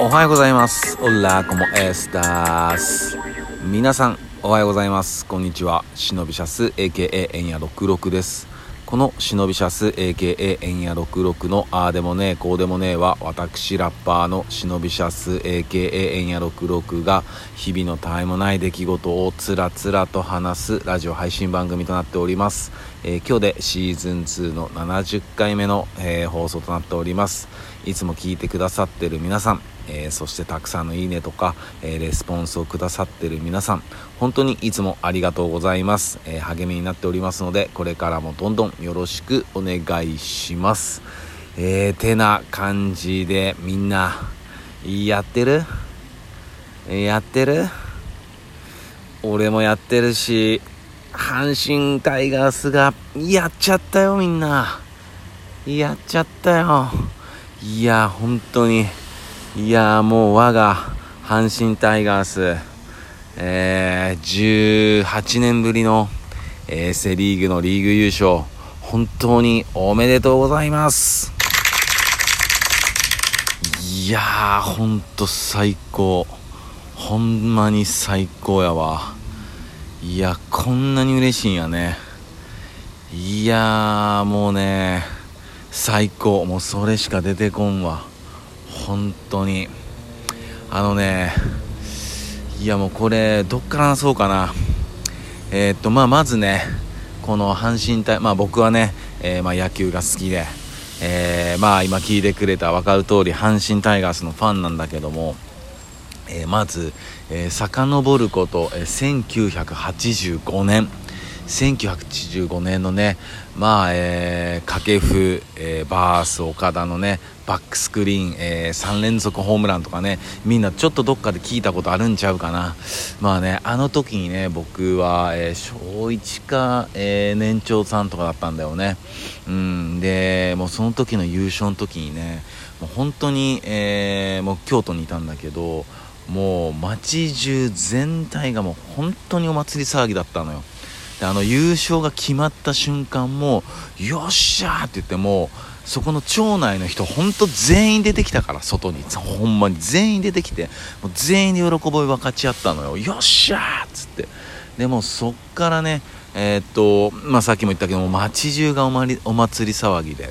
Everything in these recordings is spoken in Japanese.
おはようございます。オラコモエスタス皆さんおはようございます。こんにちは。シノビシャス AKA エンヤ66です。このシノビシャス AKA エンヤ66のあーでもねえこうでもねえは私ラッパーのシノビシャス AKA エンヤ66が日々のたわいもない出来事をつらつらと話すラジオ配信番組となっております、えー、今日でシーズン2の70回目の、えー、放送となっております。いつも聞いてくださってる皆さんえー、そしてたくさんのいいねとか、えー、レスポンスをくださってる皆さん本当にいつもありがとうございます、えー、励みになっておりますのでこれからもどんどんよろしくお願いします。えー、てな感じでみんなやってる？やってる？俺もやってるし阪神タイガースがやっちゃったよみんな。やっちゃったよ。いや本当に。いやもう我が阪神タイガース、えー、18年ぶりの、えー、セ・リーグのリーグ優勝。本当におめでとうございます。いやーほんと最高。ほんまに最高やわ。いやこんなに嬉しいんやね。いやーもうね最高。もうそれしか出てこんわ。本当に。あのねいやもうこれどっから話そうかな。えー、っとまあまずねこの阪神対まあ僕はね、えー、まあ、野球が好きで、えー、まあ今聞いてくれた分かる通り阪神タイガースのファンなんだけどもえー、まず、えー、遡ること、えー、1985年。1985年のねまあ、えー、掛布、えー、バース岡田のねバックスクリーン、えー、3連続ホームランとかねみんなちょっとどっかで聞いたことあるんちゃうかな。まあねあの時にね僕は、えー、小1か、えー、年長さんとかだったんだよね。うんでもうその時の優勝の時にねもう本当に、えー、もう京都にいたんだけどもう街中全体がもう本当にお祭り騒ぎだったのよ。であの優勝が決まった瞬間もよっしゃーって言ってもそこの町内の人ほんと全員出てきたから外に。ほんまに全員出てきてもう全員で喜び分かち合ったのよ。よっしゃーっつって。でもそっからねえー、っとまあさっきも言ったけども街中がおまりお祭り騒ぎで。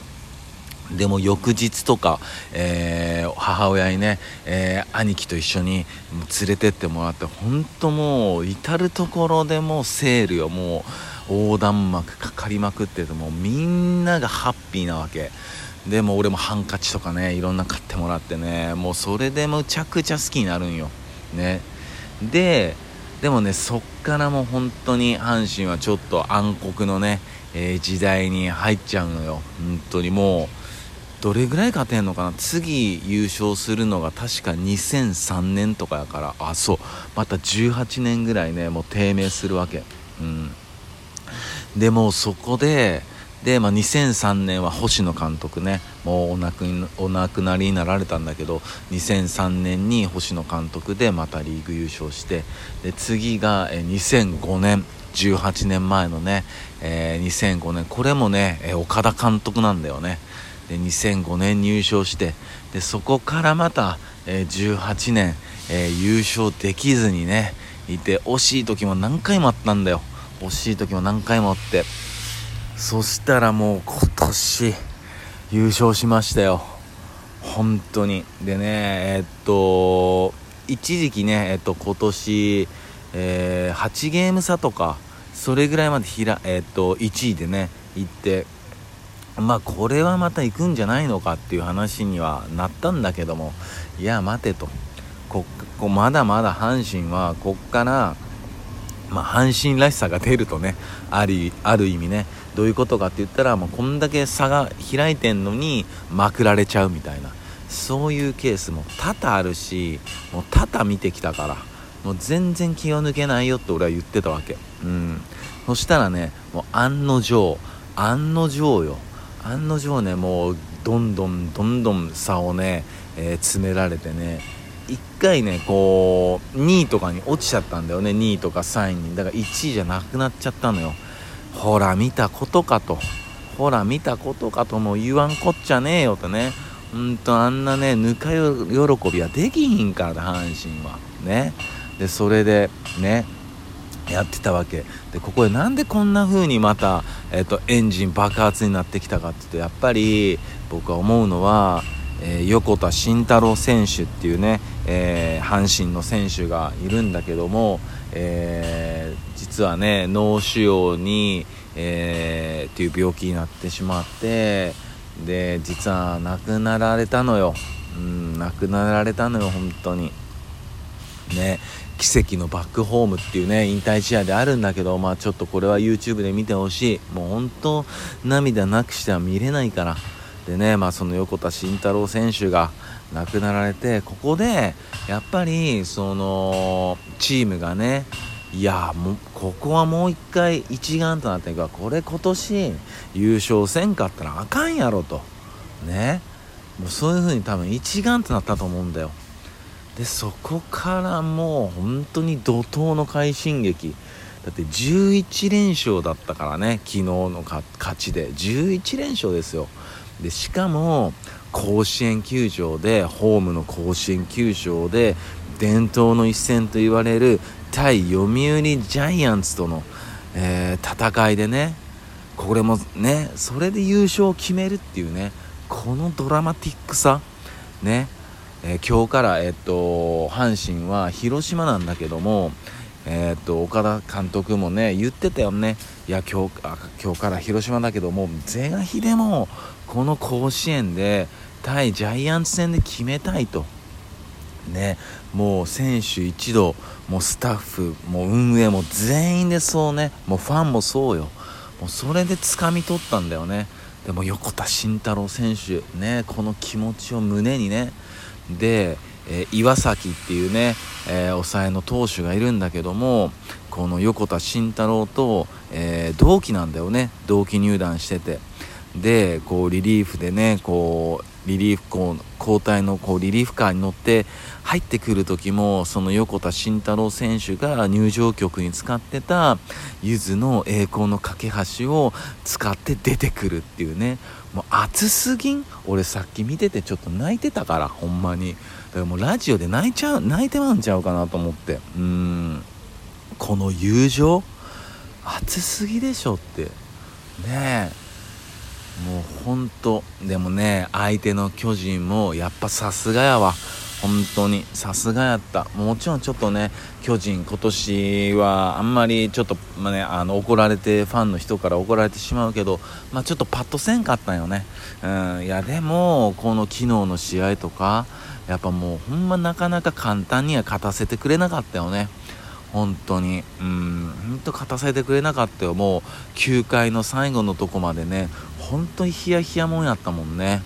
でも翌日とか、えー、母親にね、えー、兄貴と一緒に連れてってもらって本当もう至る所でもセールよもう横断幕かかりまくっててもうみんながハッピーなわけ。でも俺もハンカチとかねいろんな買ってもらってねもうそれでむちゃくちゃ好きになるんよ。ね。ででもねそっからもう本当に阪神はちょっと暗黒のね、えー、時代に入っちゃうのよ。本当にもうどれぐらい勝てんのかな？次優勝するのが確か2003年とかやから。あそう。また18年ぐらいねもう低迷するわけ。うん。でもそこでで、まあ、2003年は星野監督ね。もうお亡くお亡くなりになられたんだけど2003年に星野監督でまたリーグ優勝してで次がえ2005年。18年前のね、えー、2005年。これもね、岡田監督なんだよね。で2005年入賞してでそこからまた、えー、18年、えー、優勝できずにねいて惜しい時も何回もあったんだよ。惜しい時も何回もあって。そしたらもう今年優勝しましたよ。本当に。でねえー、っと一時期ねえっと今年、えー、8ゲーム差とかそれぐらいまでひら、えっと1位でね行ってまあこれはまた行くんじゃないのかっていう話にはなったんだけども。いや待てと。ここまだまだ阪神はこっからまあ、阪神らしさが出るとね。ありある意味ね。どういうことかって言ったらもうこんだけ差が開いてんのにまくられちゃうみたいな。そういうケースも多々あるしもう多々見てきたから。もう全然気を抜けないよって俺は言ってたわけ。うん。そしたらねもう案の定案の定よ。案の定ねもうどんどんどんどん差をね、えー、詰められてね1回ねこう2位とかに落ちちゃったんだよね。2位とか3位に。だから1位じゃなくなっちゃったのよ。ほら見たことかと。ほら見たことかとも言わんこっちゃねえよとね。うんとあんなねぬか喜びはできひんから阪神は。ね。でそれでねやってたわけ。でここでなんでこんな風にまた、えーと、エンジン爆発になってきたかっていうとやっぱり僕は思うのは、えー、横田慎太郎選手っていうね、えー、阪神の選手がいるんだけども、えー、実はね脳腫瘍に、えー、っていう病気になってしまってで実は亡くなられたのよ、うん、亡くなられたのよ本当に。ね。奇跡のバックホームっていうね引退試合であるんだけどまあちょっとこれは YouTube で見てほしい。もう本当涙なくしては見れないから。でねまあその横田慎太郎選手が亡くなられてここでやっぱりそのチームがねいやもうここはもう一回一丸となっていくわこれ今年優勝せんかったらあかんやろと。ね。もうそういう風に多分一丸となったと思うんだよ。でそこからもう本当に怒涛の快進撃。だって11連勝だったからね昨日の勝ちで。11連勝ですよ。でしかも甲子園球場でホームの甲子園球場で伝統の一戦と言われる対読売ジャイアンツとの、えー、戦いでねこれもねそれで優勝を決めるっていうねこのドラマティックさね。えー、今日から、えっと、阪神は広島なんだけども、え、っと岡田監督もね言ってたよね。いや今日あ今日から広島だけども是が非でもこの甲子園で対ジャイアンツ戦で決めたいと。ね、もう選手一同もうスタッフもう運営も全員でそうねもうファンもそうよ。もうそれで掴み取ったんだよね。でも横田慎太郎選手ねこの気持ちを胸にねで、えー、岩崎っていうね、えー、抑えの投手がいるんだけどもこの横田慎太郎と、えー、同期なんだよね。同期入団してて。でこうリリーフでねこうリリーフこう交代のこうリリーフカーに乗って入ってくる時もその横田慎太郎選手が入場曲に使ってたゆずの栄光の架け橋を使って出てくるっていうね。もう暑すぎん？俺さっき見ててちょっと泣いてたからほんまに。だからもうラジオで泣いちゃう泣いてまうんちゃうかなと思って。うん。この友情？暑すぎでしょって。ねえ。もうほんと。でもね相手の巨人もやっぱさすがやわ。本当にさすがやった。もちろんちょっとね巨人今年はあんまりちょっと、まあね、あの怒られてファンの人から怒られてしまうけど、まあ、ちょっとパッとせんかったよね、うん、いやでもこの昨日の試合とかやっぱもうほんまなかなか簡単には勝たせてくれなかったよね。本当に。うん本当勝たせてくれなかったよ。もう9回の最後のとこまでね本当にヒヤヒヤもんやったもんね。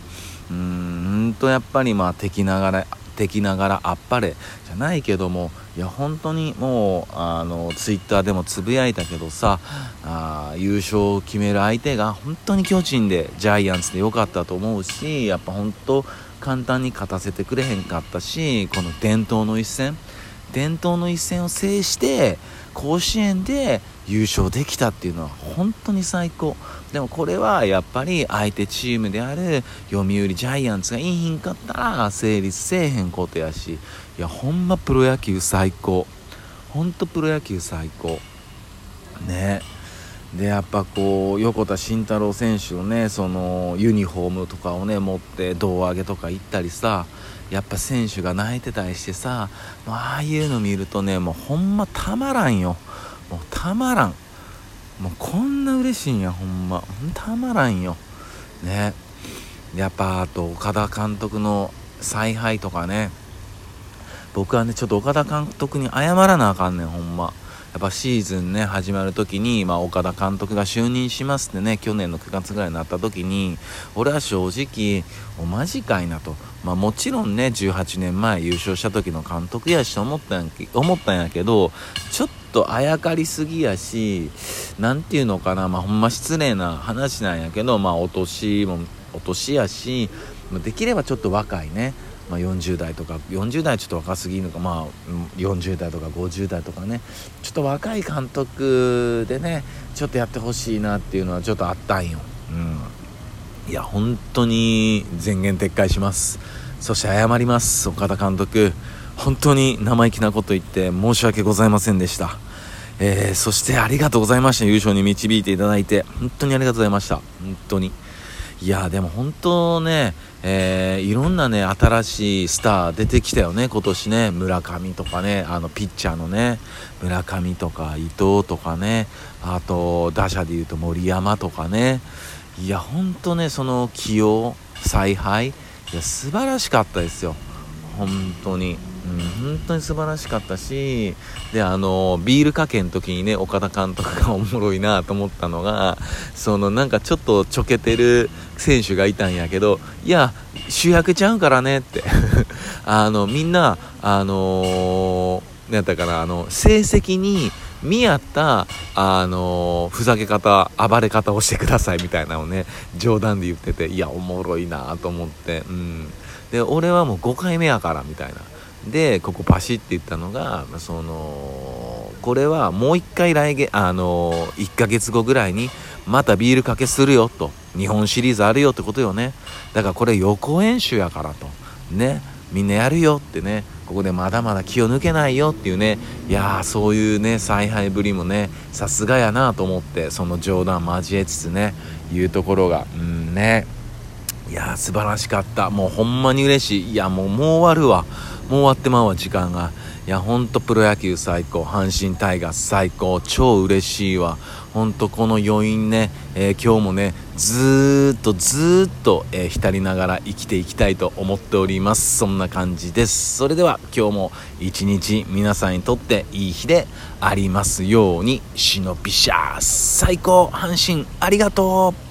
うんとやっぱりまあ敵ながら敵ながらあっぱれじゃないけどもいや本当にもうあのツイッターでもつぶやいたけどさあ優勝を決める相手が本当に巨人でジャイアンツで良かったと思うしやっぱ本当簡単に勝たせてくれへんかったしこの伝統の一戦伝統の一戦を制して甲子園で優勝できたっていうのは本当に最高。でもこれはやっぱり相手チームである読売ジャイアンツがいいひんかったら成立せえへんことやしいやほんまプロ野球最高。ほんとプロ野球最高。ね。えでやっぱこう横田慎太郎選手のねそのユニフォームとかをね持って胴上げとか行ったりさやっぱ選手が泣いてたりしてさああいうの見るとねもうほんまたまらんよ。もうたまらん。もうこんな嬉しいんやほんまたまらんよ。ね。やっぱあと岡田監督の采配とかね。僕はねちょっと岡田監督に謝らなあかんねんほんま。やっぱシーズンね始まる時に、まあ、岡田監督が就任しますってね去年の9月ぐらいになった時に俺は正直おマジかいなと、まあ、もちろんね18年前優勝した時の監督やしと思ったんや思ったんやけどちょっとあやかりすぎやし何て言うのかな、まあ、ほんま失礼な話なんやけど、まあ、お年もお年やしできればちょっと若いね。まあ、40代とか40代ちょっと若すぎるのかまあ40代とか50代とかね。ちょっと若い監督でねちょっとやってほしいなっていうのはちょっとあったんよ。うん。いや本当に全言撤回します。そして謝ります岡田監督。本当に生意気なこと言って申し訳ございませんでした。えー、そしてありがとうございました。優勝に導いていただいて本当にありがとうございました。本当に。いやでも本当ね、えー、いろんなね新しいスター出てきたよね今年ね。村上とかねあのピッチャーのね。村上とか伊藤とかね。あと打者でいうと森山とかね。いや本当ねその起用采配。いや素晴らしかったですよ。本当に。うん、本当に素晴らしかったし。であのビールかけの時にね岡田監督がおもろいなと思ったのがそのなんかちょっとちょけてる選手がいたんやけどいや主役ちゃうからねって。あのみんなあのー、なんやったかなあの成績に見合った、あのー、ふざけ方暴れ方をしてくださいみたいなのをね冗談で言ってていやおもろいなと思ってうん。で俺はもう5回目やからみたいな。でここパシって言ったのがそのこれはもう一回来月あの1ヶ月後ぐらいにまたビールかけするよと。日本シリーズあるよってことよね。だからこれ予行演習やからと。ね。みんなやるよってね。ここでまだまだ気を抜けないよっていうね。いやーそういうね采配ぶりもねさすがやなと思ってその冗談交えつつねいうところが。うんね。いやー素晴らしかった。もうほんまに嬉しい。いやもうもう終わるわ。もう終わってまうわ時間が。いやほんとプロ野球最高。阪神タイガース最高。超嬉しいわ。ほんとこの余韻ね、えー、今日もねずっとずっと、えー、浸りながら生きていきたいと思っております。そんな感じです。それでは今日も一日皆さんにとっていい日でありますように。忍びしゃ最高阪神ありがとう。